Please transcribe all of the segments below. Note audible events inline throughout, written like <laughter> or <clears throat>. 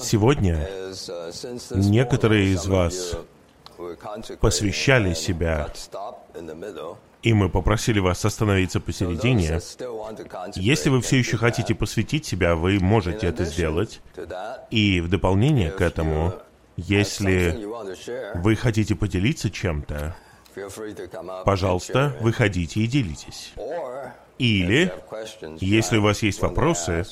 Сегодня некоторые из вас посвящали себя, и мы попросили вас остановиться посередине. Если вы все еще хотите посвятить себя, вы можете это сделать. И в дополнение к этому, если вы хотите поделиться чем-то, пожалуйста, выходите и делитесь. Или, если у вас есть вопросы,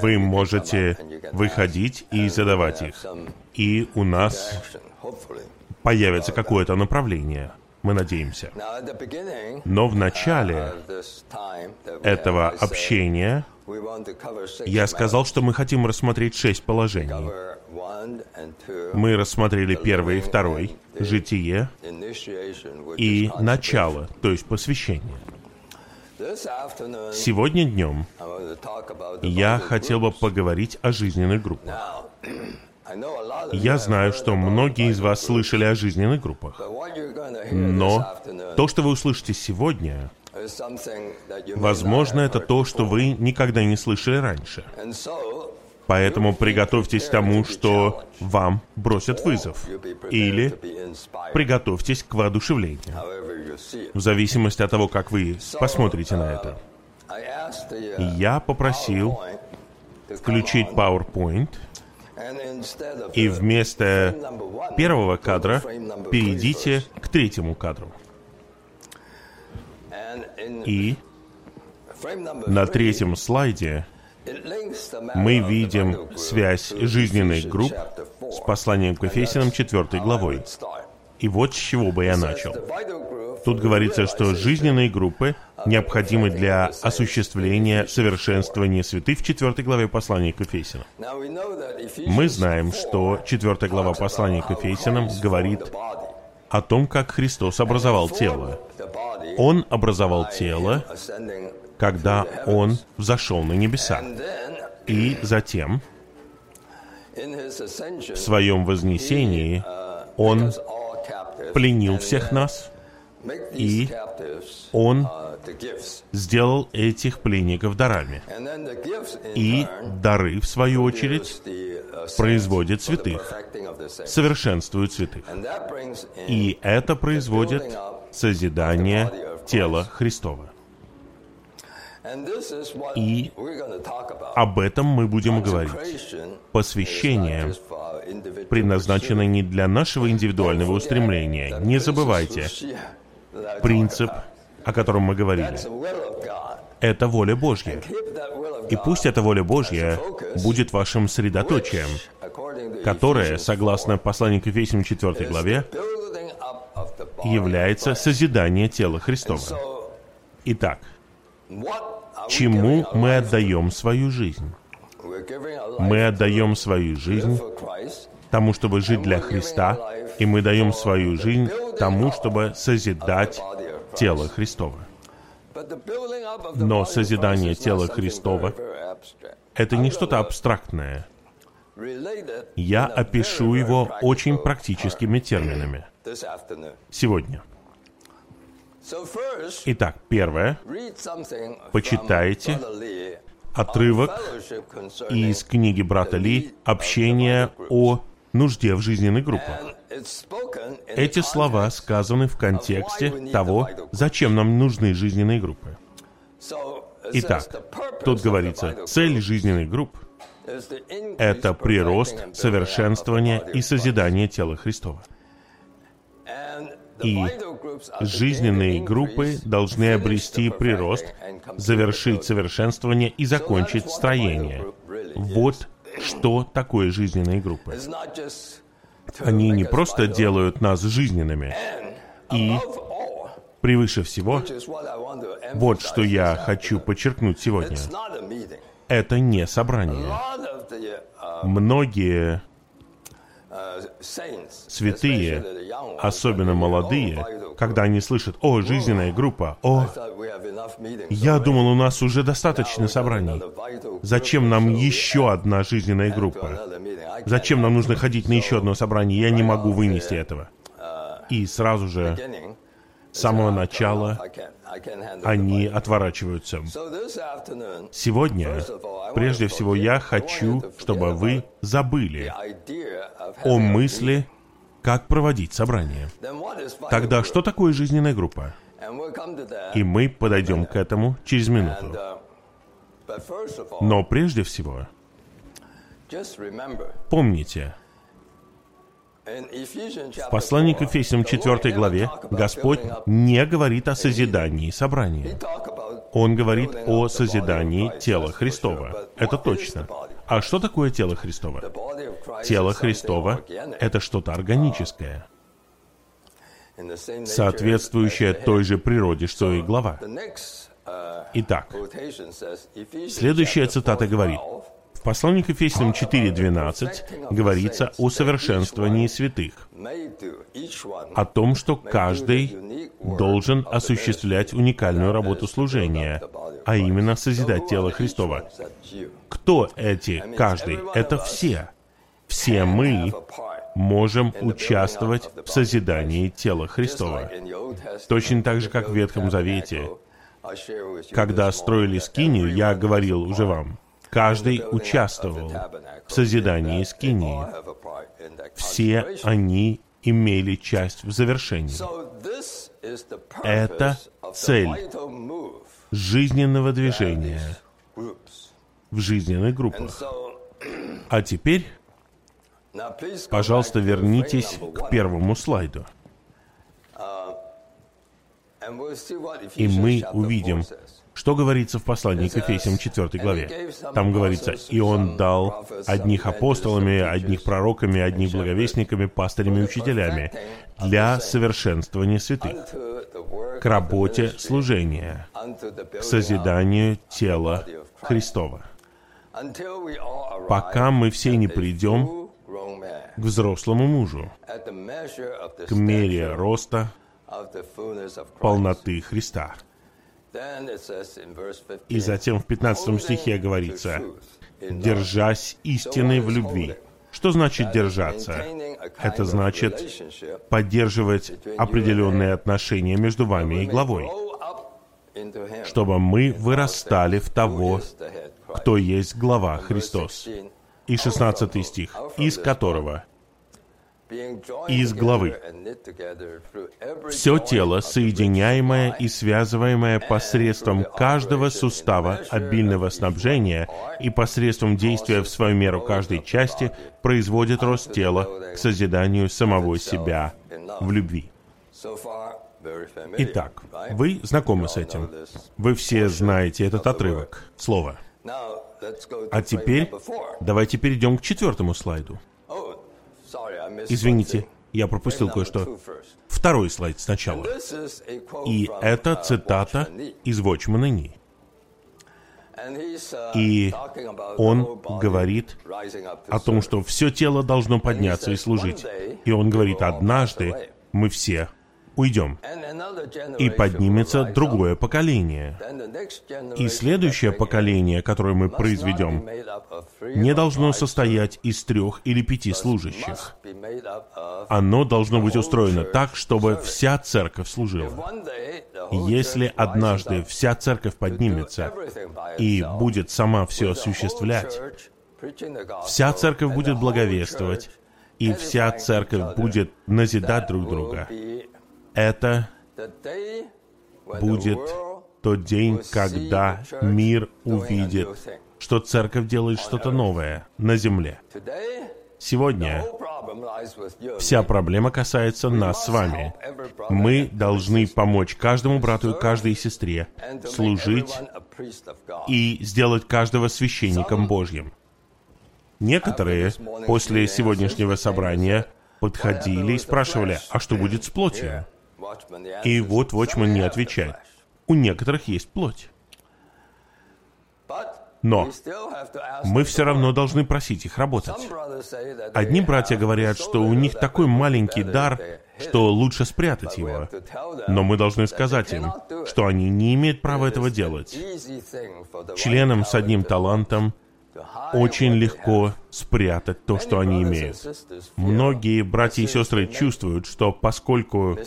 вы можете выходить и задавать их. И у нас появится какое-то направление. Мы надеемся. Но в начале этого общения я сказал, что мы хотим рассмотреть шесть положений. Мы рассмотрели первый и второй, житие и начало, то есть посвящение. Сегодня днем я хотел бы поговорить о жизненных группах. <clears throat> Я знаю, что многие из вас слышали о жизненных группах. Но то, что вы услышите сегодня, возможно, это то, что вы никогда не слышали раньше. Поэтому приготовьтесь к тому, что вам бросят вызов. Или приготовьтесь к воодушевлению. В зависимости от того, как вы посмотрите на это. Я попросил включить PowerPoint, и вместо первого кадра перейдите к третьему кадру. И на третьем слайде мы видим связь жизненных групп с посланием к Ефесянам 4 главой. И вот с чего бы я начал. Тут говорится, что жизненные группы необходимы для осуществления совершенствования святых в 4 главе послания к Ефесянам. Мы знаем, что 4 глава послания к Ефесянам говорит о том, как Христос образовал тело. Он образовал тело когда Он взошел на небеса. И затем, в своем вознесении, Он пленил всех нас, и Он сделал этих пленников дарами. И дары, в свою очередь, производят святых, совершенствуют святых. И это производит созидание тела Христова. И об этом мы будем говорить. Посвящение предназначено не для нашего индивидуального устремления. Не забывайте, принцип, о котором мы говорили, это воля Божья. И пусть эта воля Божья будет вашим средоточием, которое, согласно посланию к Ефесям 4 главе, является созидание тела Христова. Итак, чему мы отдаем свою жизнь. Мы отдаем свою жизнь тому, чтобы жить для Христа, и мы даем свою жизнь тому, чтобы созидать тело Христова. Но созидание тела Христова — это не что-то абстрактное. Я опишу его очень практическими терминами сегодня — Итак, первое. Почитайте отрывок из книги брата Ли «Общение о нужде в жизненных группах». Эти слова сказаны в контексте того, зачем нам нужны жизненные группы. Итак, тут говорится, цель жизненных групп — это прирост, совершенствование и созидание тела Христова. И жизненные группы должны обрести прирост, завершить совершенствование и закончить строение. Вот что такое жизненные группы. Они не просто делают нас жизненными. И превыше всего, вот что я хочу подчеркнуть сегодня. Это не собрание. Многие святые, особенно молодые, когда они слышат «О, жизненная группа! О, я думал, у нас уже достаточно собраний. Зачем нам еще одна жизненная группа? Зачем нам нужно ходить на еще одно собрание? Я не могу вынести этого». И сразу же, с самого начала, они отворачиваются. Сегодня, прежде всего, я хочу, чтобы вы забыли о мысли, как проводить собрание. Тогда что такое жизненная группа? И мы подойдем к этому через минуту. Но прежде всего, помните, в послании к Ефесянам 4 главе Господь не говорит о созидании собрания. Он говорит о созидании тела Христова. Это точно. А что такое тело Христова? Тело Христова — это что-то органическое, соответствующее той же природе, что и глава. Итак, следующая цитата говорит, послании к Ефесянам 4.12 говорится о совершенствовании святых, о том, что каждый должен осуществлять уникальную работу служения, а именно созидать тело Христова. Кто эти каждый? Это все. Все мы можем участвовать в созидании тела Христова. Точно так же, как в Ветхом Завете. Когда строили скинию, я говорил уже вам, Каждый участвовал в созидании Скинии. Все они имели часть в завершении. Это цель жизненного движения в жизненных группах. <clears throat> А теперь, пожалуйста, вернитесь к первому слайду. И мы увидим, что говорится в послании к Ефесям 4 главе? Там говорится, «И Он дал одних апостолами, одних пророками, одних благовестниками, пастырями и учителями для совершенствования святых, к работе служения, к созиданию тела Христова, пока мы все не придем к взрослому мужу, к мере роста полноты Христа». И затем в 15 стихе говорится, «держась истины в любви». Что значит держаться? Это значит поддерживать определенные отношения между вами и главой, чтобы мы вырастали в того, кто есть глава Христос. И 16 стих, из которого из главы. Все тело, соединяемое и связываемое посредством каждого сустава обильного снабжения и посредством действия в свою меру каждой части, производит рост тела к созиданию самого себя в любви. Итак, вы знакомы с этим. Вы все знаете этот отрывок, слово. А теперь давайте перейдем к четвертому слайду. Извините, я пропустил кое-что. Второй слайд сначала. И это цитата из Watchman Ни. И он говорит о том, что все тело должно подняться и служить. И он говорит, однажды мы все уйдем. И поднимется другое поколение. И следующее поколение, которое мы произведем, не должно состоять из трех или пяти служащих. Оно должно быть устроено так, чтобы вся церковь служила. Если однажды вся церковь поднимется и будет сама все осуществлять, вся церковь будет благовествовать, и вся церковь будет назидать друг друга, это будет тот день, когда мир увидит, что церковь делает что-то новое на земле. Сегодня вся проблема касается нас с вами. Мы должны помочь каждому брату и каждой сестре служить и сделать каждого священником Божьим. Некоторые после сегодняшнего собрания подходили и спрашивали, а что будет с плотью? И вот Watchman не отвечает. У некоторых есть плоть. Но мы все равно должны просить их работать. Одни братья говорят, что у них такой маленький дар, что лучше спрятать его. Но мы должны сказать им, что они не имеют права этого делать. Членам с одним талантом очень легко спрятать то, что они имеют. Многие братья и сестры чувствуют, что поскольку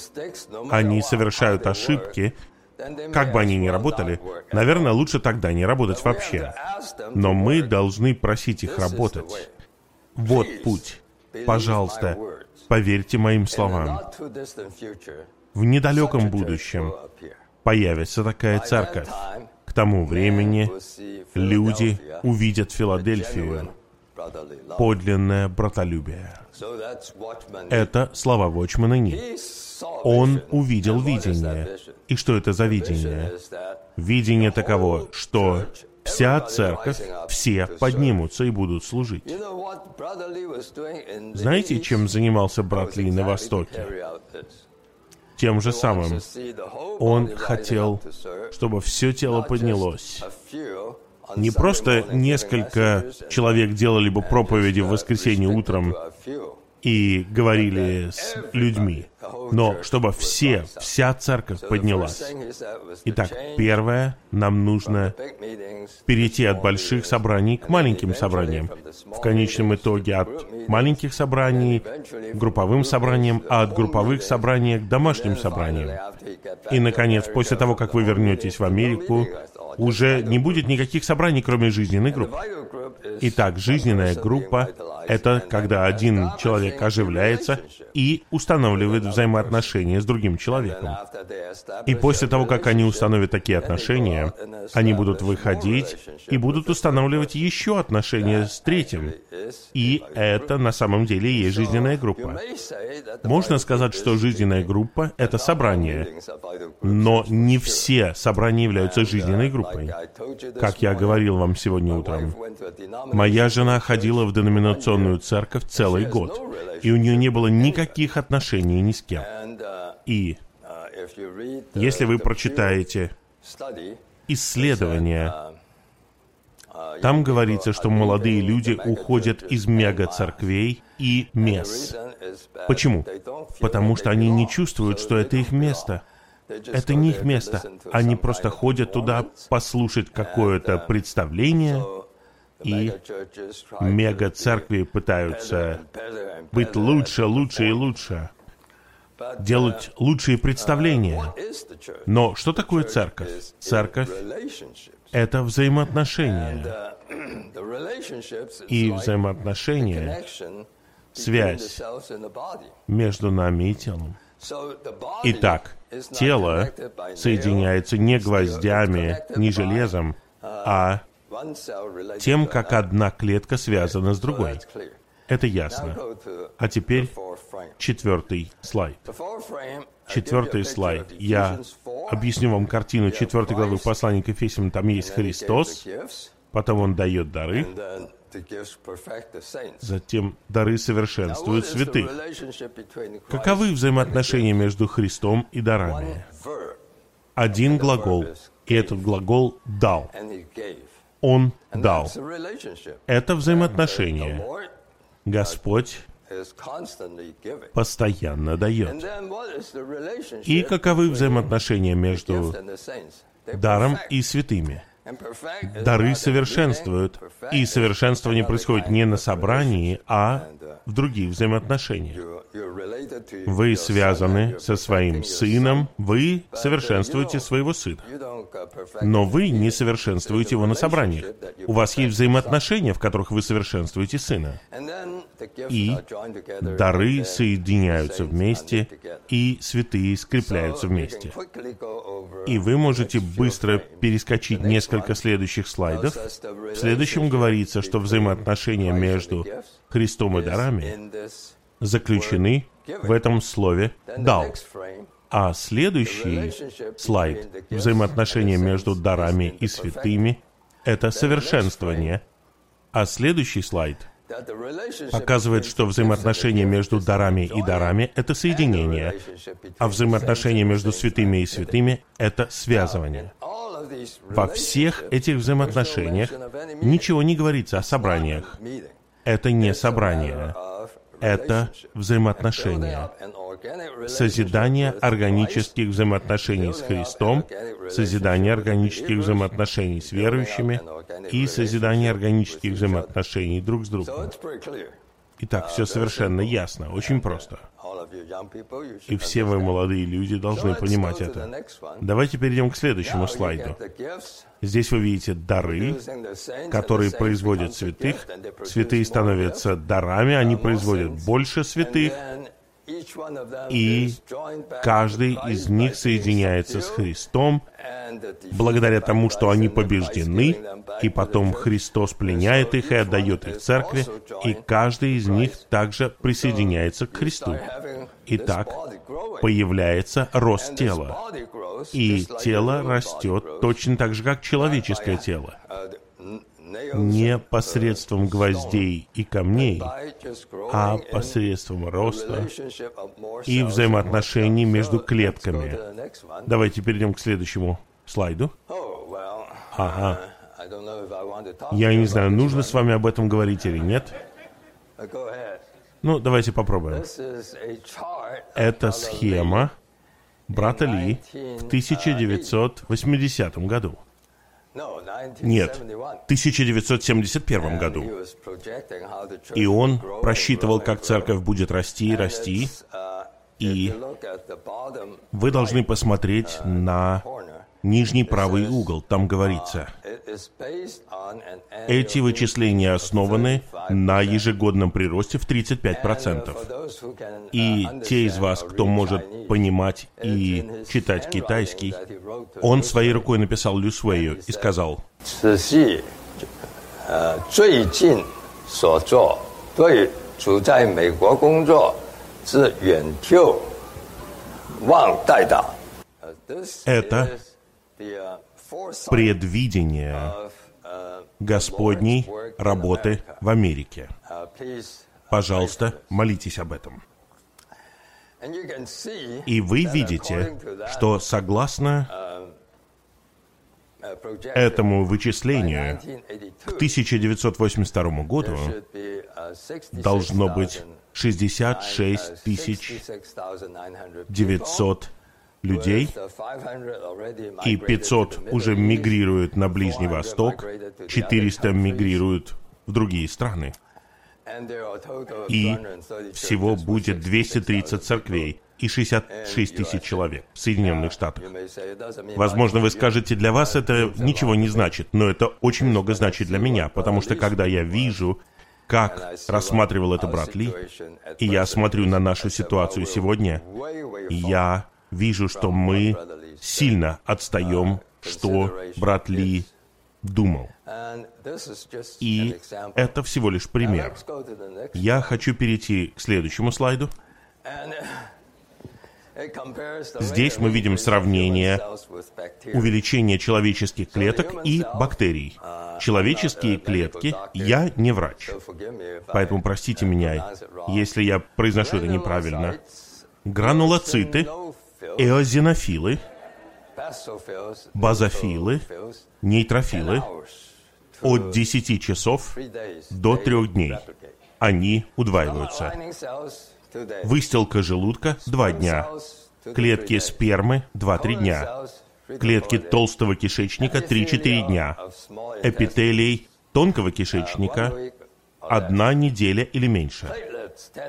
они совершают ошибки, как бы они ни работали, наверное, лучше тогда не работать вообще. Но мы должны просить их работать. Вот путь. Пожалуйста, поверьте моим словам. В недалеком будущем появится такая церковь. Тому времени люди увидят Филадельфию, подлинное братолюбие. Это слова Watchman Ни. Он увидел видение. И что это за видение? Видение таково, что вся церковь, все поднимутся и будут служить. Знаете, чем занимался брат Ли на Востоке? Тем же самым. Он хотел, чтобы все тело поднялось. Не просто несколько человек делали бы проповеди в воскресенье утром и говорили с людьми, но чтобы все, вся церковь поднялась. Итак, первое, нам нужно перейти от больших собраний к маленьким собраниям. В конечном итоге от маленьких собраний к групповым собраниям, а от групповых собраний к домашним собраниям. И, наконец, после того, как вы вернетесь в Америку, уже не будет никаких собраний, кроме жизненной группы. Итак, жизненная группа — это когда один человек оживляется и устанавливает взаимоотношения с другим человеком. И после того, как они установят такие отношения, они будут выходить и будут устанавливать еще отношения с третьим. И это на самом деле и есть жизненная группа. Можно сказать, что жизненная группа — это собрание, но не все собрания являются жизненной группой. Как я говорил вам сегодня утром, моя жена ходила в деноминационную церковь целый год, и у нее не было никаких отношений ни с кем. И если вы прочитаете исследования, там говорится, что молодые люди уходят из мега-церквей и мес. Почему? Потому что они не чувствуют, что это их место. Это не их место. Они просто ходят туда послушать какое-то представление, и мега-церкви пытаются быть лучше, лучше и лучше, делать лучшие представления. Но что такое церковь? Церковь — это взаимоотношения. И взаимоотношения — связь между нами и телом. Итак, тело соединяется не гвоздями, не железом, а тем, как одна клетка связана с другой. Это ясно. А теперь четвертый слайд. Четвертый слайд. Я объясню вам картину четвертой главы послания к Ефесям. Там есть Христос, потом Он дает дары, затем дары совершенствуют святых. Каковы взаимоотношения между Христом и дарами? Один глагол, и этот глагол «дал». Он дал. Это взаимоотношение. Господь постоянно дает. И каковы взаимоотношения между даром и святыми? Дары совершенствуют, и совершенствование происходит не на собрании, а в других взаимоотношениях. Вы связаны со своим сыном, вы совершенствуете своего сына. Но вы не совершенствуете его на собраниях. У вас есть взаимоотношения, в которых вы совершенствуете сына. И дары соединяются вместе, и святые скрепляются вместе. И вы можете быстро перескочить несколько следующих слайдов. В следующем говорится, что взаимоотношения между Христом и дарами заключены в этом слове «дал». А следующий слайд «Взаимоотношения между дарами и святыми» — это совершенствование. А следующий слайд показывает, что взаимоотношения между дарами и дарами — это соединение, а взаимоотношения между святыми и святыми — это связывание. Во всех этих взаимоотношениях ничего не говорится о собраниях. Это не собрание это взаимоотношения. Созидание органических взаимоотношений с Христом, созидание органических взаимоотношений с верующими и созидание органических взаимоотношений друг с другом. Итак, все совершенно ясно, очень просто. И все вы, молодые люди, должны понимать это. Давайте перейдем к следующему слайду. Здесь вы видите дары, которые производят святых. Святые становятся дарами, они производят больше святых, и каждый из них соединяется с Христом благодаря тому, что они побеждены, и потом Христос пленяет их и отдает их церкви, и каждый из них также присоединяется к Христу. Итак, появляется рост тела, и тело растет точно так же, как человеческое тело. не посредством гвоздей и камней, а посредством роста и взаимоотношений между клетками. Давайте перейдем к следующему слайду. Ага. Я не знаю, нужно с вами об этом говорить или нет. Ну, давайте попробуем. Это схема брата Ли в 1980 году. Нет, в 1971 году. И он просчитывал, как церковь будет расти и расти. И вы должны посмотреть на нижний правый угол, там говорится, эти вычисления основаны на ежегодном приросте в 35%. И те из вас, кто может понимать и читать китайский, он своей рукой написал Лю Суэю и сказал, это предвидение Господней работы в Америке. Пожалуйста, молитесь об этом. И вы видите, что согласно этому вычислению к 1982 году должно быть 66 тысяч 900 людей, и 500 уже мигрируют на Ближний Восток, 400 мигрируют в другие страны. И всего будет 230 церквей и 66 тысяч человек в Соединенных Штатах. Возможно, вы скажете, для вас это ничего не значит, но это очень много значит для меня, потому что когда я вижу, как рассматривал это брат Ли, и я смотрю на нашу ситуацию сегодня, я вижу, что мы сильно отстаем, что брат Ли думал. И это всего лишь пример. Я хочу перейти к следующему слайду. Здесь мы видим сравнение увеличения человеческих клеток и бактерий. Человеческие клетки, я не врач, поэтому простите меня, если я произношу это неправильно. Гранулоциты эозинофилы, базофилы, нейтрофилы от 10 часов до 3 дней. Они удваиваются. Выстилка желудка – 2 дня. Клетки спермы – 2-3 дня. Клетки толстого кишечника – 3-4 дня. Эпителий тонкого кишечника – одна неделя или меньше.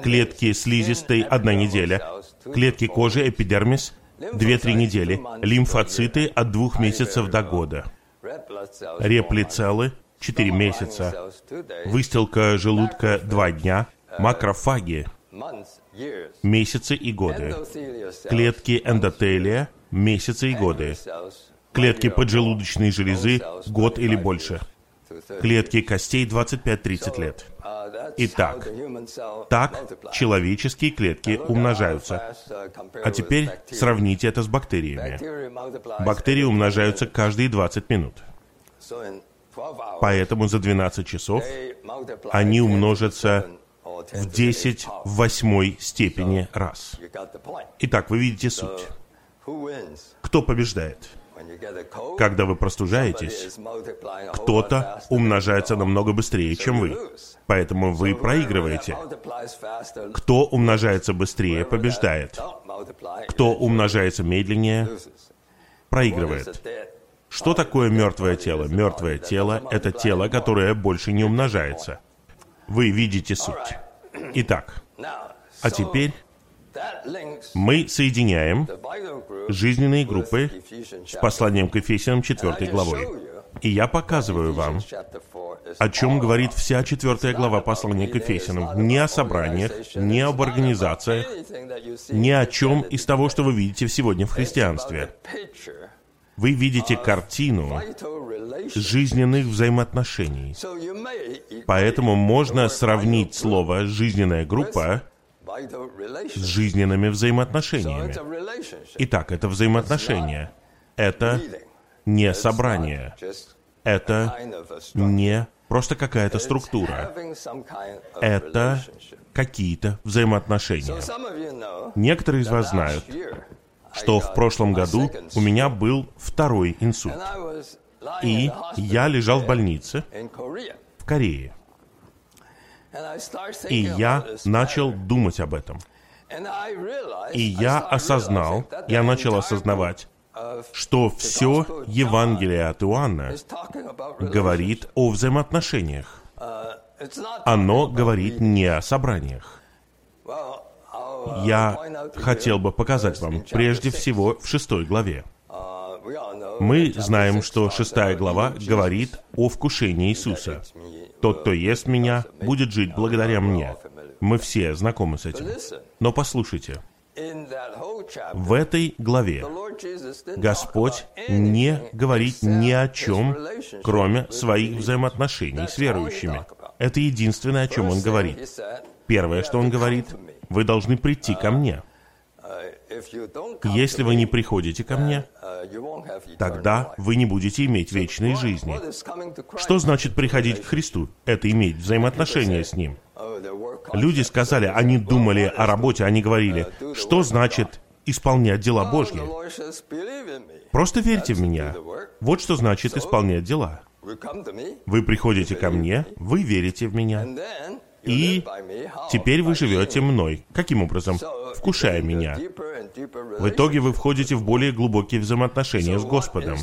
Клетки слизистой – одна неделя. Клетки кожи, эпидермис – 2-3 недели. Лимфоциты – от двух месяцев до года. Реплицеллы – 4 месяца. Выстилка желудка – 2 дня. Макрофаги – месяцы и годы. Клетки эндотелия – месяцы и годы. Клетки поджелудочной железы – год или больше. Клетки костей 25-30 лет. Итак, так человеческие клетки умножаются. А теперь сравните это с бактериями. Бактерии умножаются каждые 20 минут. Поэтому за 12 часов они умножатся в 10 в восьмой степени раз. Итак, вы видите суть. Кто побеждает? Когда вы простужаетесь, кто-то умножается намного быстрее, чем вы. Поэтому вы проигрываете. Кто умножается быстрее, побеждает. Кто умножается медленнее, проигрывает. Что такое мертвое тело? Мертвое тело — это тело, которое больше не умножается. Вы видите суть. Итак, а теперь Мы соединяем жизненные группы с посланием к Ефесянам 4 главой. И я показываю вам, о чем говорит вся четвертая глава послания к Ефесянам. Не о собраниях, не об организациях, не о чем из того, что вы видите сегодня в христианстве. Вы видите картину жизненных взаимоотношений. Поэтому можно сравнить слово «жизненная группа» с жизненными взаимоотношениями. Итак, это взаимоотношения. Это не собрание. Это не просто какая-то структура. Это какие-то взаимоотношения. Некоторые из вас знают, что в прошлом году у меня был второй инсульт. И я лежал в больнице в Корее. И я начал думать об этом. И я осознал, я начал осознавать, что все Евангелие от Иоанна говорит о взаимоотношениях. Оно говорит не о собраниях. Я хотел бы показать вам прежде всего в шестой главе. Мы знаем, что шестая глава говорит о вкушении Иисуса. Тот, кто ест меня, будет жить благодаря мне. Мы все знакомы с этим. Но послушайте, в этой главе Господь не говорит ни о чем, кроме своих взаимоотношений с верующими. Это единственное, о чем Он говорит. Первое, что Он говорит, вы должны прийти ко мне. Если вы не приходите ко мне, тогда вы не будете иметь вечной жизни. Что значит приходить к Христу? Это иметь взаимоотношения с Ним. Люди сказали, они думали о работе, они говорили, что значит исполнять дела Божьи? Просто верьте в меня. Вот что значит исполнять дела. Вы приходите ко мне, вы верите в меня, и теперь вы живете мной. Каким образом? Вкушая меня. В итоге вы входите в более глубокие взаимоотношения с Господом.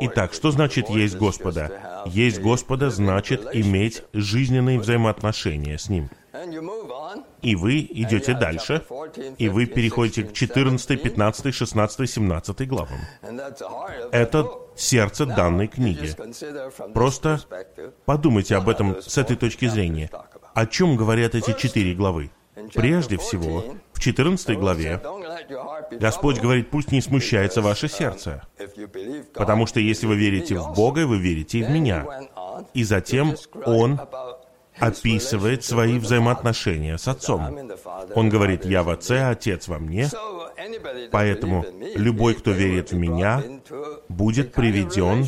Итак, что значит есть Господа? Есть Господа значит иметь жизненные взаимоотношения с Ним. И вы идете дальше, и вы переходите к 14, 15, 16, 17 главам. Это сердце данной книги. Просто подумайте об этом с этой точки зрения. О чем говорят эти четыре главы? Прежде всего, в 14 главе Господь говорит, пусть не смущается ваше сердце, потому что если вы верите в Бога, вы верите и в меня. И затем Он описывает свои взаимоотношения с Отцом. Он говорит, «Я в Отце, а Отец во мне». Поэтому любой, кто верит в Меня, будет приведен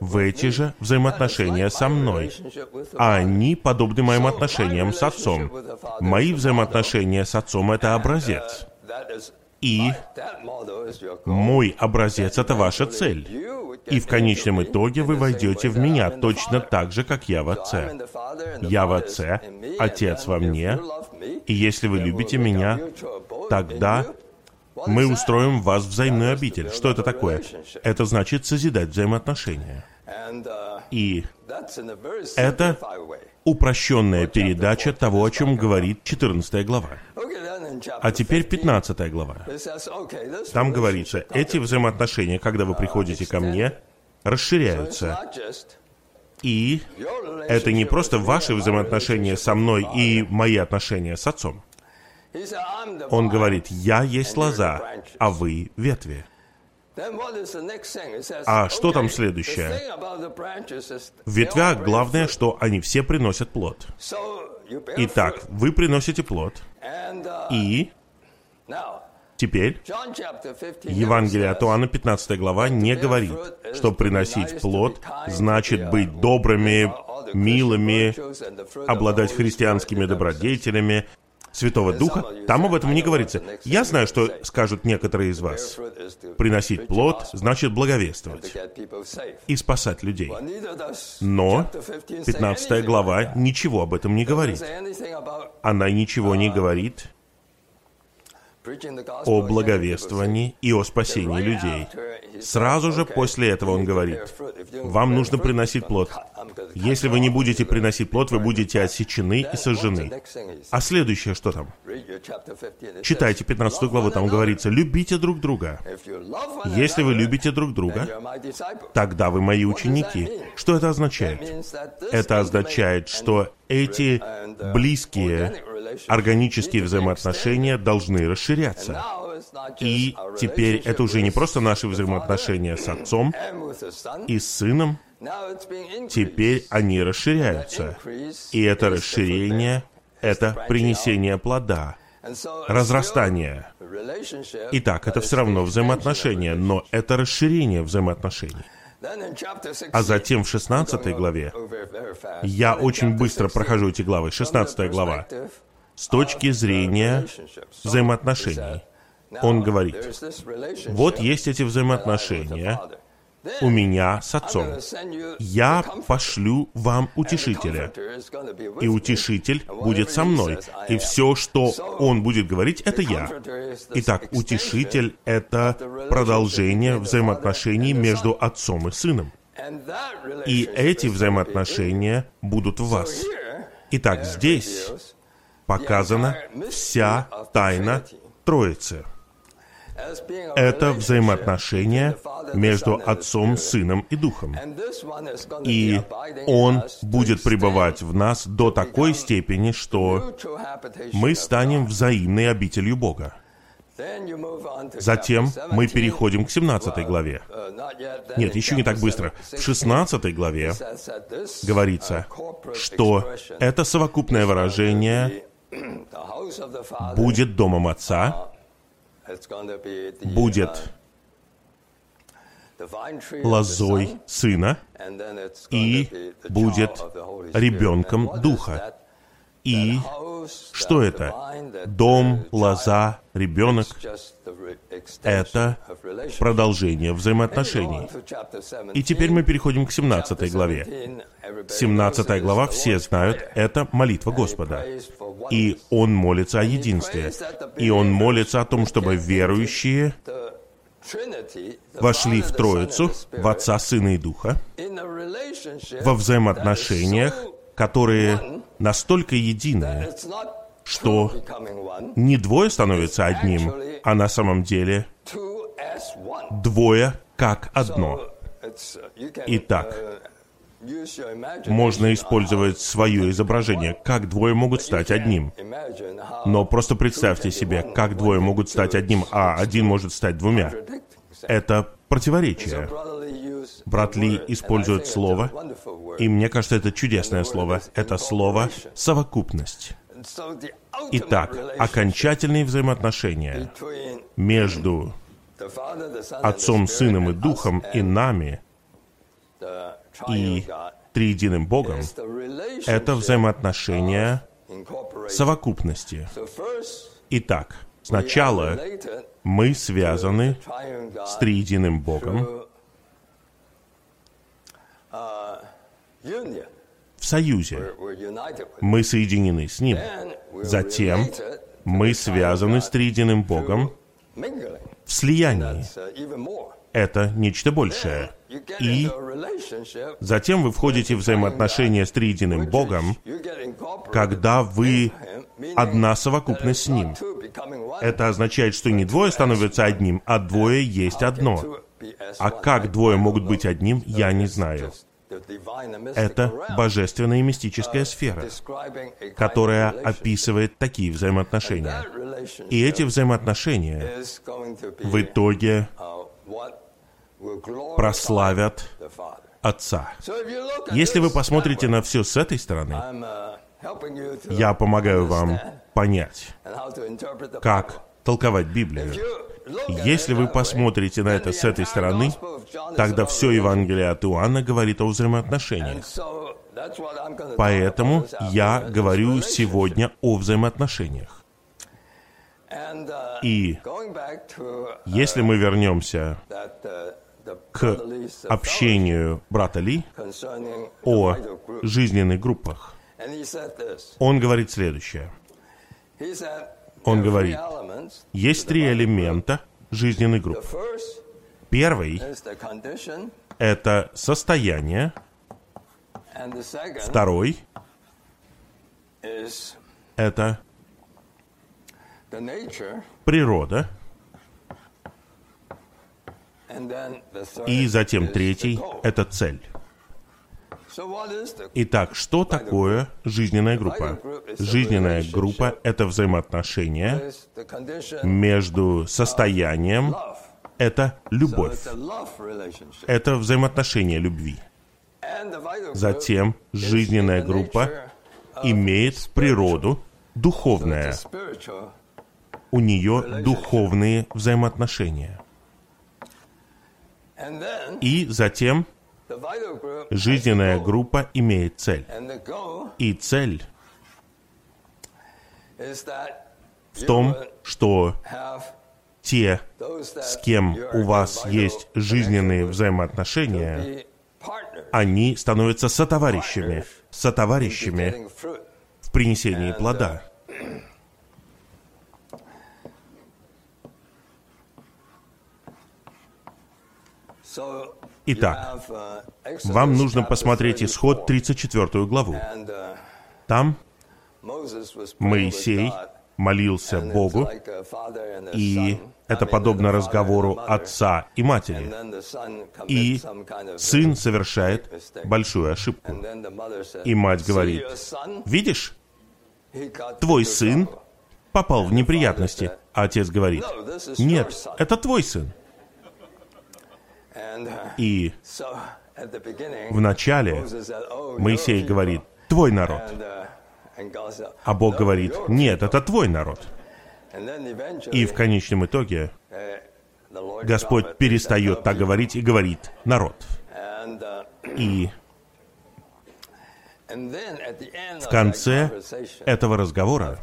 в эти же взаимоотношения со мной. А они подобны моим отношениям с Отцом. Мои взаимоотношения с Отцом — это образец. И мой образец — это ваша цель. И в конечном итоге вы войдете в меня точно так же, как я в Отце. Я в Отце, Отец во мне, и если вы любите меня, тогда мы устроим вас взаимную обитель. Что это такое? Это значит созидать взаимоотношения. И это упрощенная передача того, о чем говорит 14 глава. А теперь 15 глава. Там говорится, эти взаимоотношения, когда вы приходите ко мне, расширяются. И это не просто ваши взаимоотношения со мной и мои отношения с отцом. Он говорит, я есть лоза, а вы ветви. А что там следующее? В ветвях главное, что они все приносят плод. Итак, вы приносите плод. И теперь Евангелие от Иоанна, 15 глава, не говорит, что приносить плод значит быть добрыми, милыми, обладать христианскими добродетелями, Святого Духа, там об этом не говорится. Я знаю, что скажут некоторые из вас. Приносить плод значит благовествовать и спасать людей. Но 15 глава ничего об этом не говорит. Она ничего не говорит о благовествовании и о спасении людей. Сразу же после этого он говорит, вам нужно приносить плод. Если вы не будете приносить плод, вы будете отсечены и сожжены. А следующее что там? Читайте 15 главу, там говорится, любите друг друга. Если вы любите друг друга, тогда вы мои ученики. Что это означает? Это означает, что эти близкие органические взаимоотношения должны расширяться. И теперь это уже не просто наши взаимоотношения с отцом и с сыном, теперь они расширяются. И это расширение — это принесение плода, разрастание. Итак, это все равно взаимоотношения, но это расширение взаимоотношений. А затем в 16 главе, я очень быстро прохожу эти главы, 16 глава, с точки зрения взаимоотношений. Он говорит, вот есть эти взаимоотношения у меня с Отцом. Я пошлю вам утешителя, и утешитель будет со мной. И все, что он будет говорить, это я. Итак, утешитель — это продолжение взаимоотношений между Отцом и Сыном. И эти взаимоотношения будут в вас. Итак, здесь показана вся тайна Троицы. Это взаимоотношения между Отцом, Сыном и Духом. И Он будет пребывать в нас до такой степени, что мы станем взаимной обителью Бога. Затем мы переходим к 17 главе. Нет, еще не так быстро. В 16 главе говорится, что это совокупное выражение будет домом Отца, будет лозой Сына и будет ребенком Духа. И что это? Дом, лоза, ребенок — это продолжение взаимоотношений. И теперь мы переходим к 17 главе. 17 глава, все знают, это молитва Господа. И он молится о единстве. И он молится о том, чтобы верующие вошли в Троицу, в Отца, Сына и Духа, во взаимоотношениях, которые настолько единые, что не двое становятся одним, а на самом деле двое как одно. Итак, можно использовать свое изображение, как двое могут стать одним. Но просто представьте себе, как двое могут стать одним, а один может стать двумя. Это противоречие. Брат Ли использует слово, и мне кажется, это чудесное слово. Это слово «совокупность». Итак, окончательные взаимоотношения между Отцом, Сыном и Духом и нами и триединым Богом — это взаимоотношения совокупности. Итак, сначала мы связаны с триединым Богом в союзе. Мы соединены с Ним. Затем мы связаны с триединым Богом в слиянии. Это нечто большее. И затем вы входите в взаимоотношения с триединым Богом, когда вы одна совокупность с Ним. Это означает, что не двое становятся одним, а двое есть одно. А как двое могут быть одним, я не знаю. Это божественная и мистическая сфера, которая описывает такие взаимоотношения. И эти взаимоотношения в итоге прославят Отца. Если вы посмотрите на все с этой стороны, я помогаю вам понять, как толковать Библию. Если вы посмотрите на это с этой стороны, тогда все Евангелие от Иоанна говорит о взаимоотношениях. Поэтому я говорю сегодня о взаимоотношениях. И если мы вернемся к общению брата Ли о жизненных группах, он говорит следующее. Он говорит, есть три элемента жизненной группы. Первый — это состояние. Второй — это природа. И затем третий — это цель. Итак, что такое жизненная группа? Жизненная группа — это взаимоотношения между состоянием, это любовь, это взаимоотношение любви. Затем жизненная группа имеет природу духовная. У нее духовные взаимоотношения. И затем жизненная группа имеет цель. И цель в том, что те, с кем у вас есть жизненные взаимоотношения, они становятся сотоварищами, сотоварищами в принесении плода. Итак, вам нужно посмотреть исход 34 главу. Там Моисей молился Богу, и это подобно разговору отца и матери. И сын совершает большую ошибку. И мать говорит, видишь, твой сын попал в неприятности. А отец говорит, нет, это твой сын. И в начале Моисей говорит, твой народ. А Бог говорит, нет, это твой народ. И в конечном итоге Господь перестает так говорить и говорит народ. И в конце этого разговора,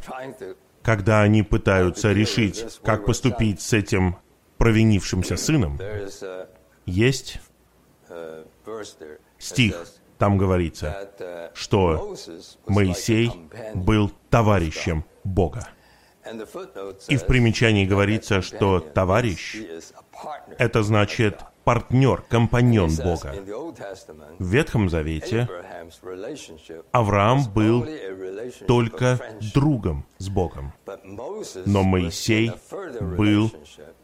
когда они пытаются решить, как поступить с этим провинившимся сыном, есть стих, там говорится, что Моисей был товарищем Бога. И в примечании говорится, что товарищ — это значит партнер, компаньон Бога. В Ветхом Завете Авраам был только другом с Богом. Но Моисей был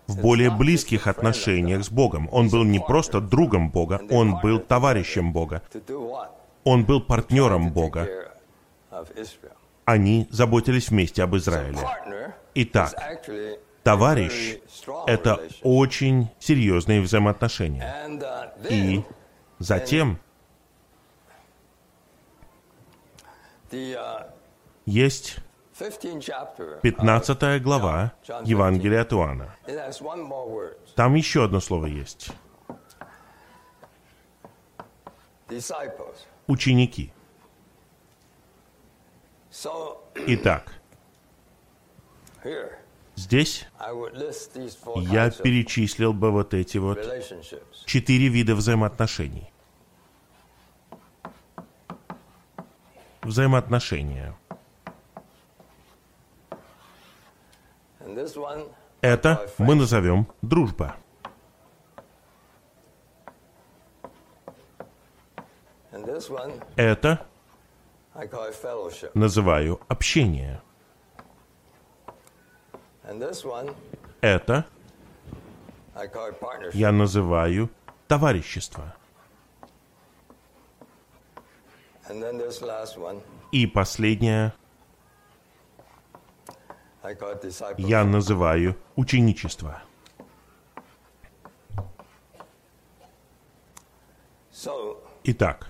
в более близких отношениях с Богом. Он был не просто другом Бога, он был товарищем Бога. Он был партнером Бога. Они заботились вместе об Израиле. Итак, товарищ — это очень серьезные взаимоотношения. И затем есть 15 глава Евангелия от Иоанна. Там еще одно слово есть. Ученики. Итак, здесь я перечислил бы вот эти вот четыре вида взаимоотношений. Взаимоотношения – Это мы назовем дружба. Это называю общение. Это я называю товарищество. И последнее я называю ученичество. Итак,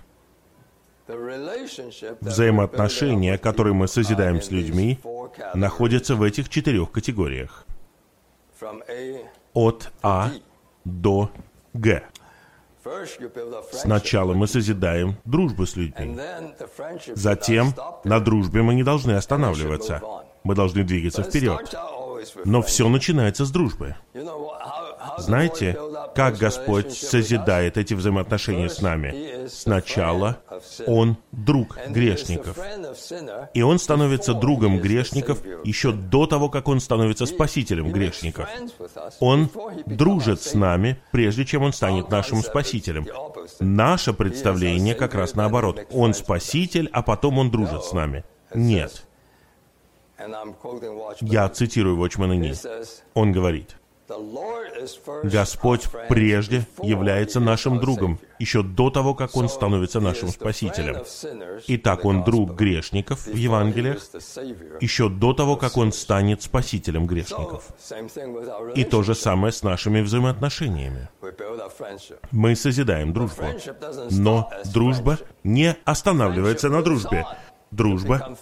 взаимоотношения, которые мы созидаем с людьми, находятся в этих четырех категориях. От А до Г. Сначала мы созидаем дружбу с людьми. Затем на дружбе мы не должны останавливаться. Мы должны двигаться вперед. Но все начинается с дружбы. Знаете, как Господь созидает эти взаимоотношения с нами? Сначала Он друг грешников. И Он становится другом грешников еще до того, как Он становится спасителем грешников. Он дружит с нами, прежде чем Он станет нашим спасителем. Наше представление как раз наоборот. Он спаситель, а потом Он дружит с нами. Нет. Я цитирую Watchman Ни. Он говорит, Господь прежде является нашим другом, еще до того, как Он становится нашим Спасителем. Итак, Он друг грешников в Евангелиях, еще до того, как Он станет Спасителем грешников. И то же самое с нашими взаимоотношениями. Мы созидаем дружбу. Но дружба не останавливается на дружбе дружба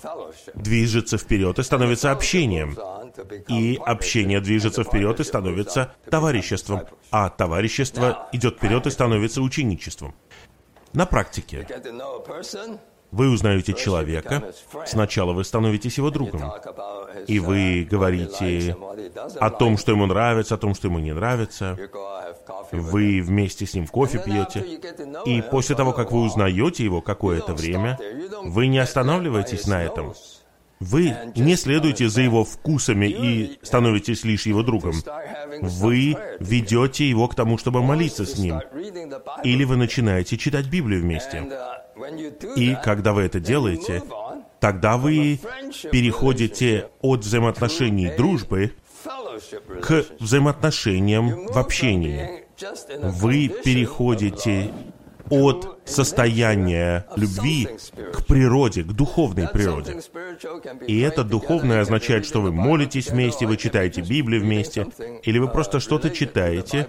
движется вперед и становится общением. И общение движется вперед и становится товариществом. А товарищество идет вперед и становится ученичеством. На практике вы узнаете человека, сначала вы становитесь его другом, и вы говорите о том, что ему нравится, о том, что ему не нравится. Вы вместе с ним кофе пьете, и после того, как вы узнаете его какое-то время, вы не останавливаетесь на этом. Вы не следуете за его вкусами и становитесь лишь его другом. Вы ведете его к тому, чтобы молиться с ним. Или вы начинаете читать Библию вместе. И когда вы это делаете, тогда вы переходите от взаимоотношений дружбы к взаимоотношениям в общении. Вы переходите от состояния любви к природе, к духовной природе. И это духовное означает, что вы молитесь вместе, вы читаете Библию вместе, или вы просто что-то читаете,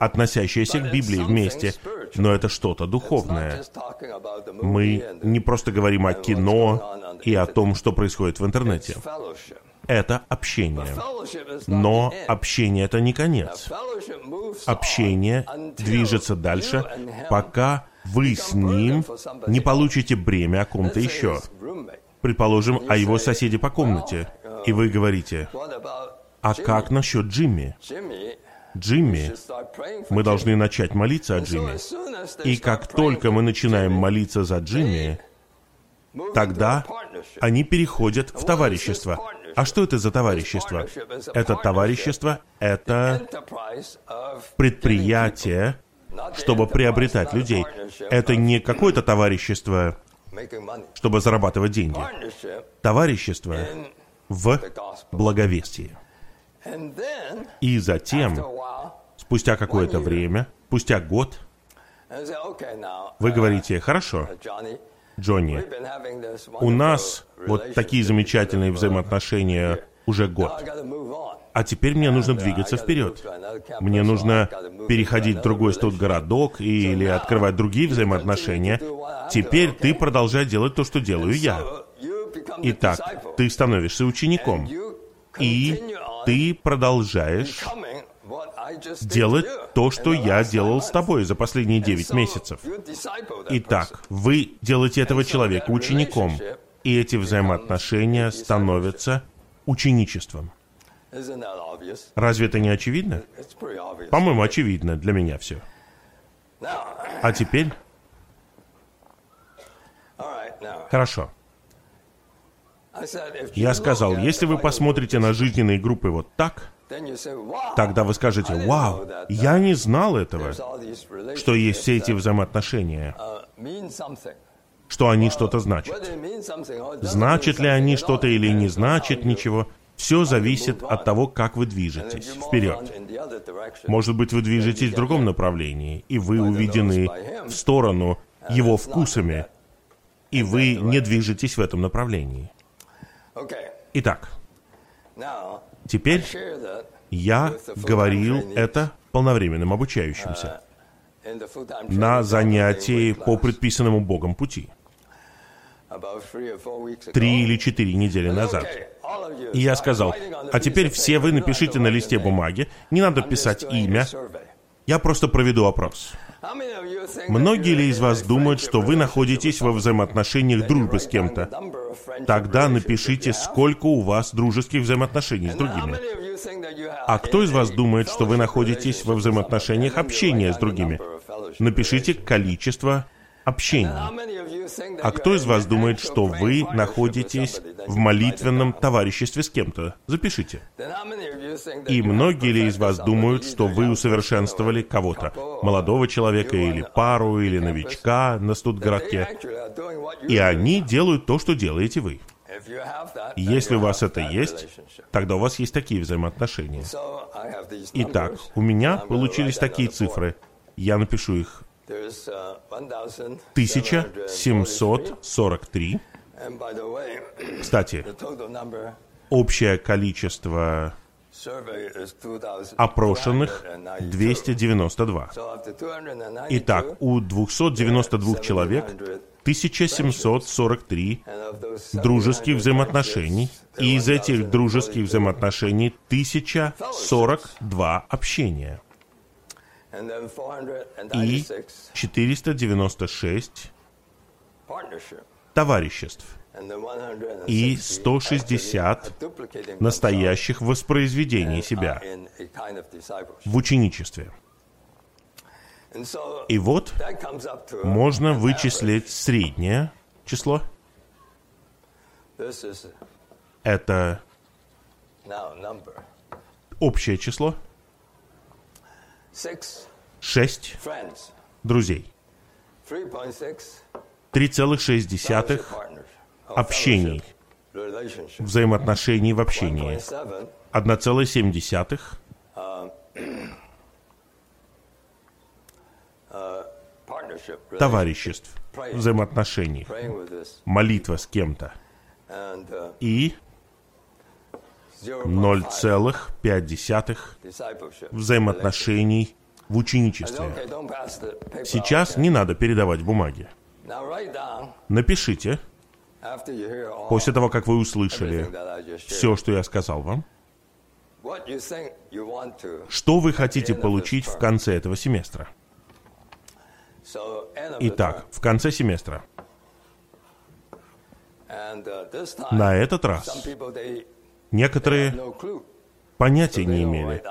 относящееся к Библии вместе, но это что-то духовное. Мы не просто говорим о кино и о том, что происходит в интернете. Это общение. Но общение это не конец. Общение движется дальше, пока вы с ним не получите бремя о ком-то еще. Предположим, о его соседе по комнате. И вы говорите, а как насчет Джимми? Джимми, мы должны начать молиться о Джимми. И как только мы начинаем молиться за Джимми, тогда они переходят в товарищество. А что это за товарищество? Это товарищество, это предприятие, чтобы приобретать людей. Это не какое-то товарищество, чтобы зарабатывать деньги. Товарищество в благовестии. И затем, спустя какое-то время, спустя год, вы говорите, хорошо, Джонни, у нас вот такие замечательные взаимоотношения уже год. А теперь мне нужно двигаться вперед. Мне нужно переходить в другой тот городок или открывать другие взаимоотношения. Теперь ты продолжай делать то, что делаю я. Итак, ты становишься учеником. И ты продолжаешь делать то, что я делал с тобой за последние девять месяцев. Итак, вы делаете этого человека учеником, и эти взаимоотношения становятся ученичеством. Разве это не очевидно? По-моему, очевидно для меня все. А теперь... Хорошо. Я сказал, если вы посмотрите на жизненные группы вот так, Тогда вы скажете, вау, я не знал этого, что есть все эти взаимоотношения, что они что-то значат. Значит ли они что-то или не значит ничего, все зависит от того, как вы движетесь вперед. Может быть, вы движетесь в другом направлении, и вы уведены в сторону его вкусами, и вы не движетесь в этом направлении. Итак, Теперь я говорил это полновременным обучающимся на занятии по предписанному Богом пути. Три или четыре недели назад. И я сказал, а теперь все вы напишите на листе бумаги, не надо писать имя, я просто проведу опрос. Многие ли из вас думают, что вы находитесь во взаимоотношениях дружбы с кем-то? Тогда напишите, сколько у вас дружеских взаимоотношений с другими. А кто из вас думает, что вы находитесь во взаимоотношениях общения с другими? Напишите количество общений. А кто из вас думает, что вы находитесь в молитвенном товариществе с кем-то? Запишите. И многие ли из вас думают, что вы усовершенствовали кого-то? Молодого человека или пару, или новичка на студгородке? И они делают то, что делаете вы. Если у вас это есть, тогда у вас есть такие взаимоотношения. Итак, у меня получились такие цифры. Я напишу их 1743. <clears throat> Кстати, общее количество опрошенных 292. Итак, у 292 человек 1743 дружеских взаимоотношений, и из этих дружеских взаимоотношений 1042 общения и 496 товариществ и 160 настоящих воспроизведений себя в ученичестве. И вот можно вычислить среднее число. Это общее число. Шесть друзей. 3,6 общений, взаимоотношений в общении. 1,7 товариществ, взаимоотношений, молитва с кем-то. И 0,5 взаимоотношений в ученичестве. Сейчас не надо передавать бумаги. Напишите, после того, как вы услышали все, что я сказал вам, что вы хотите получить в конце этого семестра. Итак, в конце семестра. На этот раз некоторые понятия не имели.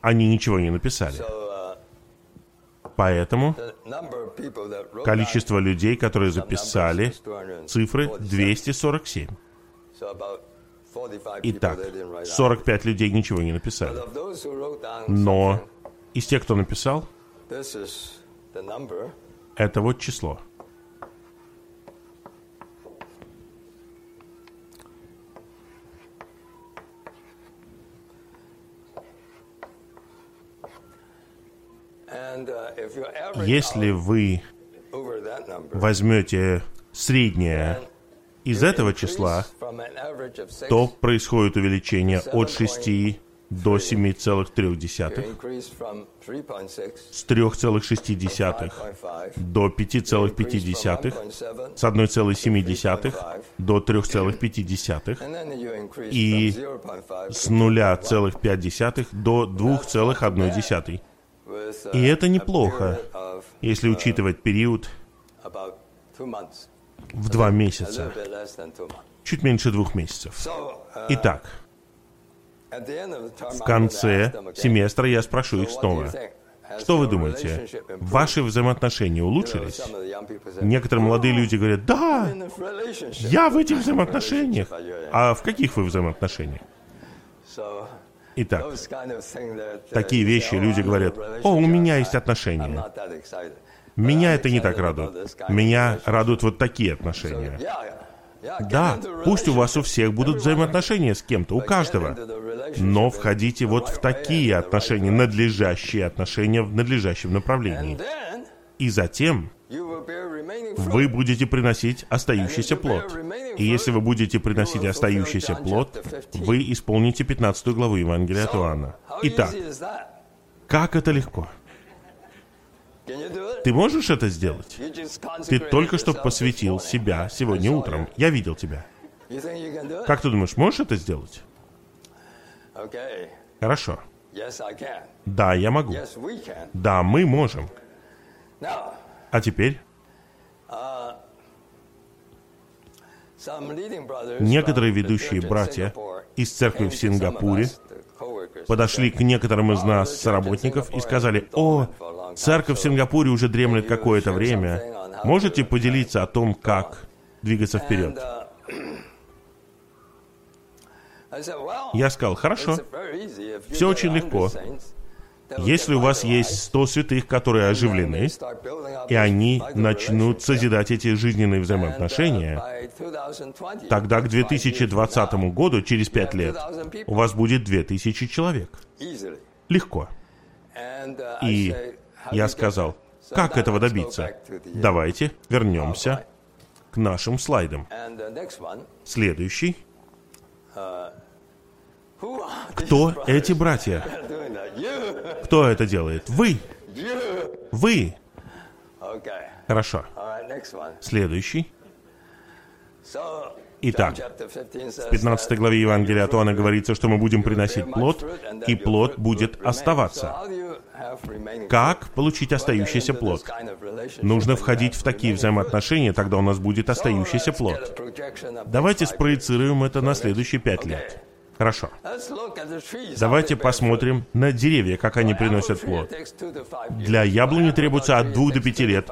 Они ничего не написали. Поэтому количество людей, которые записали цифры 247. Итак, 45 людей ничего не написали. Но из тех, кто написал, это вот число. Если вы возьмете среднее из этого числа, то происходит увеличение от 6 до 7,3, с 3,6 до 5,5, с 1,7 до 3,5 и с 0,5 до 2,1. И это неплохо, если учитывать период в два месяца, чуть меньше двух месяцев. Итак, в конце семестра я спрошу их снова. Что вы думаете? Ваши взаимоотношения улучшились? Некоторые молодые люди говорят, да, я в этих взаимоотношениях. А в каких вы взаимоотношениях? Итак, такие вещи люди говорят, о, у меня есть отношения. Меня это не так радует. Меня радуют вот такие отношения. Да, пусть у вас у всех будут взаимоотношения с кем-то, у каждого. Но входите вот в такие отношения, надлежащие отношения в надлежащем направлении. И затем вы будете приносить остающийся плод. И если вы будете приносить остающийся плод, вы исполните 15 главу Евангелия от Иоанна. Итак, как это легко? Ты можешь это сделать? Ты только что посвятил себя сегодня утром. Я видел тебя. Как ты думаешь, можешь это сделать? Хорошо. Да, я могу. Да, мы можем. А теперь Некоторые ведущие братья из церкви в Сингапуре подошли к некоторым из нас, работников, и сказали, «О, церковь в Сингапуре уже дремлет какое-то время. Можете поделиться о том, как двигаться вперед?» Я сказал, «Хорошо, все очень легко. Если у вас есть 100 святых, которые оживлены, и они начнут созидать эти жизненные взаимоотношения, тогда к 2020 году, через 5 лет, у вас будет 2000 человек. Легко. И я сказал, как этого добиться? Давайте вернемся к нашим слайдам. Следующий. Кто эти братья? Кто это делает? Вы. Вы. Хорошо. Следующий. Итак, в 15 главе Евангелия от Иоанна говорится, что мы будем приносить плод, и плод будет оставаться. Как получить остающийся плод? Нужно входить в такие взаимоотношения, тогда у нас будет остающийся плод. Давайте спроецируем это на следующие пять лет. Хорошо. Давайте посмотрим на деревья, как они приносят плод. Для яблони требуется от 2 до 5 лет.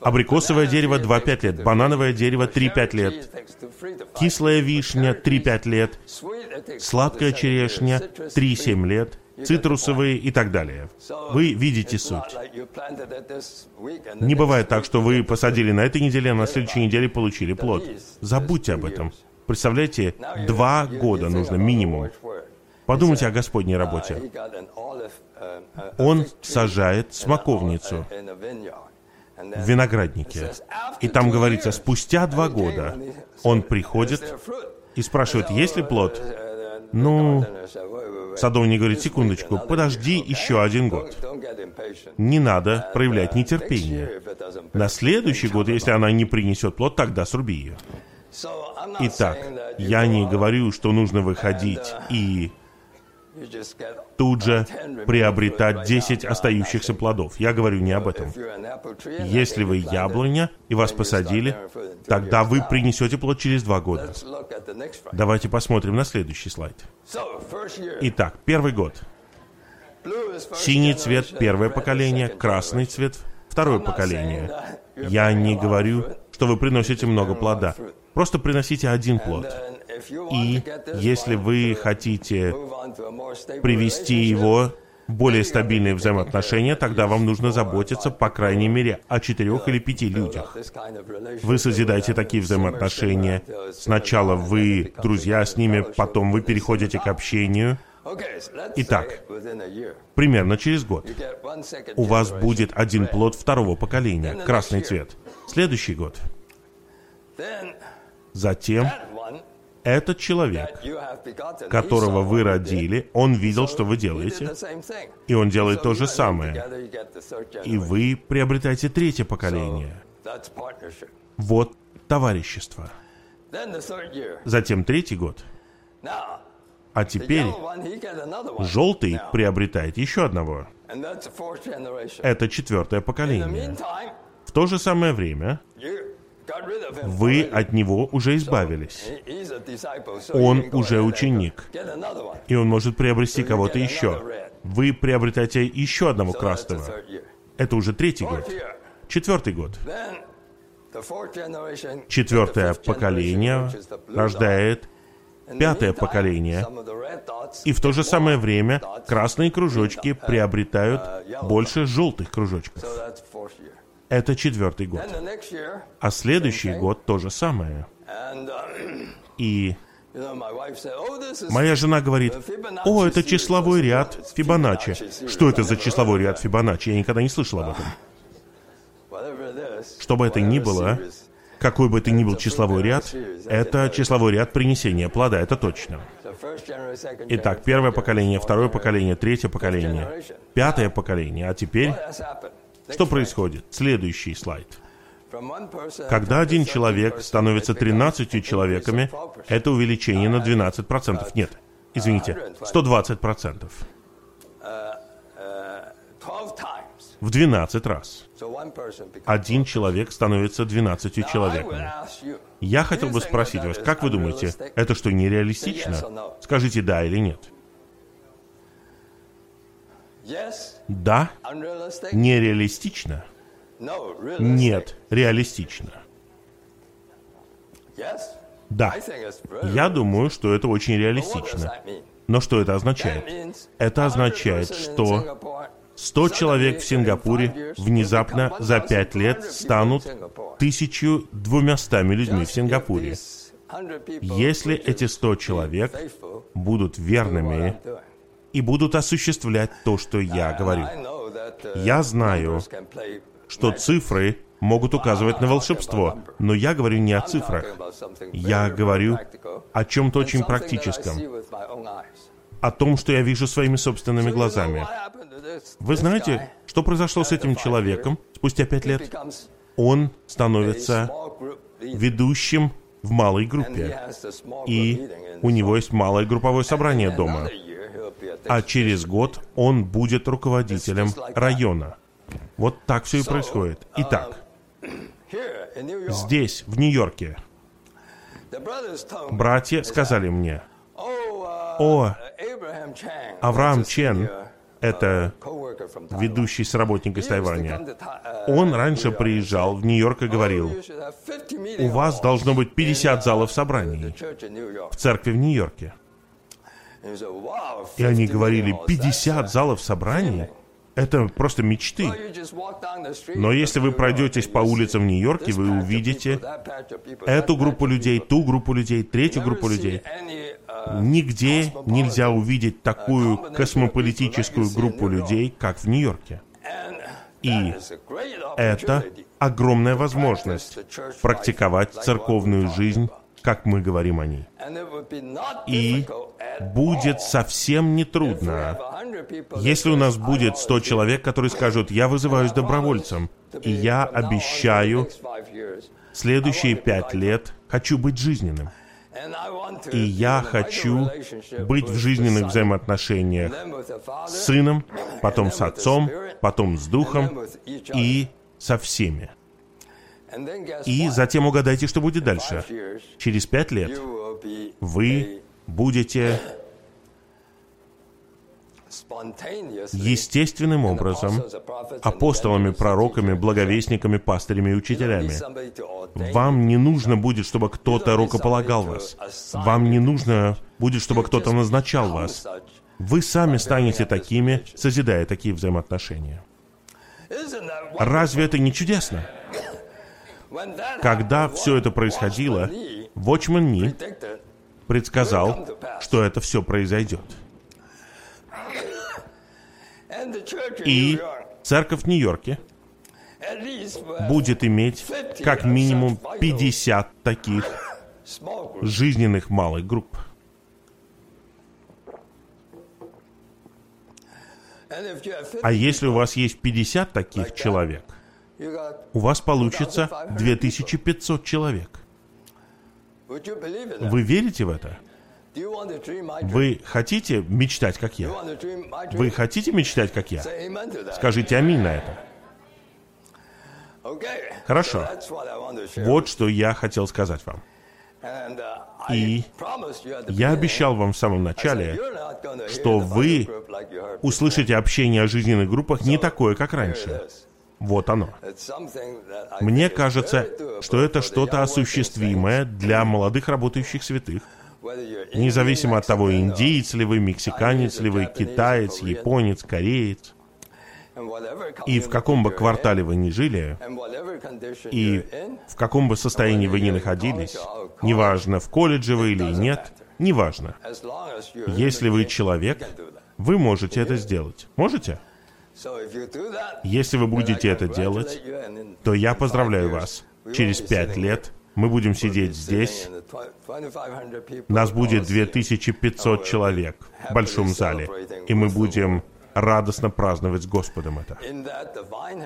Абрикосовое дерево 2-5 лет. Банановое дерево 3-5 лет. Кислая вишня 3-5 лет. Сладкая черешня 3-7 лет. Цитрусовые и так далее. Вы видите суть. Не бывает так, что вы посадили на этой неделе, а на следующей неделе получили плод. Забудьте об этом. Представляете, два года нужно минимум. Подумайте о Господней работе. Он сажает смоковницу в винограднике. И там говорится, спустя два года он приходит и спрашивает, есть ли плод? Ну, садовник говорит, секундочку, подожди еще один год. Не надо проявлять нетерпение. На следующий год, если она не принесет плод, тогда сруби ее. Итак, я не говорю, что нужно выходить и тут же приобретать 10 остающихся плодов. Я говорю не об этом. Если вы яблоня и вас посадили, тогда вы принесете плод через два года. Давайте посмотрим на следующий слайд. Итак, первый год. Синий цвет – первое поколение, красный цвет – второе поколение. Я не говорю, что вы приносите много плода. Просто приносите один плод. И если вы хотите привести его в более стабильные взаимоотношения, тогда вам нужно заботиться, по крайней мере, о четырех или пяти людях. Вы созидаете такие взаимоотношения. Сначала вы друзья с ними, потом вы переходите к общению. Итак, примерно через год у вас будет один плод второго поколения, красный цвет. Следующий год Затем этот человек, которого вы родили, он видел, что вы делаете, и он делает то же самое. И вы приобретаете третье поколение. Вот товарищество. Затем третий год. А теперь желтый приобретает еще одного. Это четвертое поколение. В то же самое время вы от него уже избавились. Он уже ученик. И он может приобрести кого-то еще. Вы приобретаете еще одного красного. Это уже третий год. Четвертый год. Четвертое поколение рождает пятое поколение. И в то же самое время красные кружочки приобретают больше желтых кружочков. Это четвертый год. А следующий год то же самое. И моя жена говорит, о, это числовой ряд Фибоначчи. Что это за числовой ряд Фибоначчи? Я никогда не слышал об этом. Что бы это ни было, какой бы это ни был числовой ряд, это числовой ряд принесения плода, это точно. Итак, первое поколение, второе поколение, третье поколение, пятое поколение, а теперь что происходит? Следующий слайд. Когда один человек становится 13 человеками, это увеличение на 12%. Нет, извините, 120%. В 12 раз. Один человек становится 12 человеками. Я хотел бы спросить вас, как вы думаете, это что, нереалистично? Скажите да или нет. Да, нереалистично. Нет, реалистично. Да, я думаю, что это очень реалистично. Но что это означает? Это означает, что 100 человек в Сингапуре внезапно за 5 лет станут 1200 людьми в Сингапуре. Если эти 100 человек будут верными и будут осуществлять то, что я говорю. Я знаю, что цифры могут указывать на волшебство, но я говорю не о цифрах. Я говорю о чем-то очень практическом, о том, что я вижу своими собственными глазами. Вы знаете, что произошло с этим человеком спустя пять лет? Он становится ведущим в малой группе, и у него есть малое групповое собрание дома. А через год он будет руководителем района. Вот так все и происходит. Итак, здесь, в Нью-Йорке, братья сказали мне, о, Авраам Чен, это ведущий сработник из Тайваня. Он раньше приезжал в Нью-Йорк и говорил, у вас должно быть 50 залов собраний в церкви в Нью-Йорке. И они говорили, 50 залов собраний? Это просто мечты. Но если вы пройдетесь по улицам Нью-Йорка, вы увидите эту группу людей, ту группу людей, третью группу людей. Нигде нельзя увидеть такую космополитическую группу людей, как в Нью-Йорке. И это огромная возможность практиковать церковную жизнь как мы говорим о ней. И будет совсем нетрудно, если у нас будет 100 человек, которые скажут, я вызываюсь добровольцем, и я обещаю следующие пять лет хочу быть жизненным. И я хочу быть в жизненных взаимоотношениях с сыном, потом с отцом, потом с духом и со всеми. И затем угадайте, что будет дальше. Через пять лет вы будете естественным образом апостолами, пророками, благовестниками, пастырями и учителями. Вам не нужно будет, чтобы кто-то рукополагал вас. Вам не нужно будет, чтобы кто-то назначал вас. Вы сами станете такими, созидая такие взаимоотношения. Разве это не чудесно? Когда все это происходило, Watchman Ни предсказал, что это все произойдет. И церковь в Нью-Йорке будет иметь как минимум 50 таких жизненных малых групп. А если у вас есть 50 таких человек, у вас получится 2500 человек. Вы верите в это? Вы хотите мечтать, как я? Вы хотите мечтать, как я? Скажите аминь на это. Хорошо. Вот что я хотел сказать вам. И я обещал вам в самом начале, что вы услышите общение о жизненных группах не такое, как раньше. Вот оно. Мне кажется, что это что-то осуществимое для молодых работающих святых. Независимо от того, индиец ли вы, мексиканец ли вы, китаец, японец, кореец. И в каком бы квартале вы ни жили, и в каком бы состоянии вы ни находились, неважно, в колледже вы или нет, неважно. Если вы человек, вы можете это сделать. Можете? Если вы будете это делать, то я поздравляю вас. Через пять лет мы будем сидеть здесь. Нас будет 2500 человек в большом зале. И мы будем радостно праздновать с Господом это.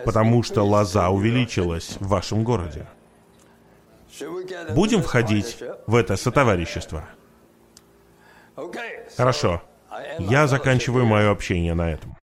Потому что лоза увеличилась в вашем городе. Будем входить в это сотоварищество? Хорошо. Я заканчиваю мое общение на этом.